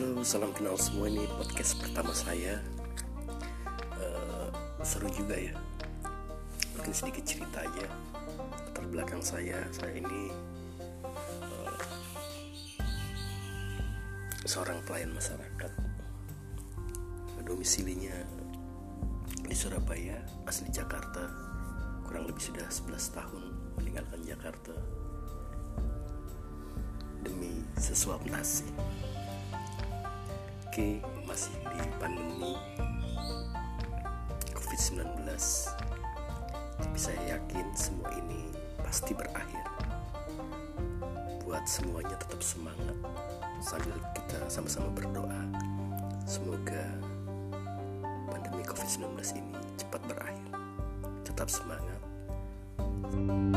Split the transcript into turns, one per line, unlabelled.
Halo, salam kenal semua ini podcast pertama saya. Eh, seru juga ya. Mungkin sedikit cerita aja latar belakang saya. Saya ini eh, seorang pelayan masyarakat. Domisilinya di Surabaya, asli Jakarta. Kurang lebih sudah 11 tahun meninggalkan Jakarta demi sesuap nasi. Masih di pandemi COVID-19. Tapi saya yakin semua ini pasti berakhir. Buat semuanya tetap semangat sambil kita sama-sama berdoa. Semoga pandemi COVID-19 ini cepat berakhir. Tetap semangat. thank you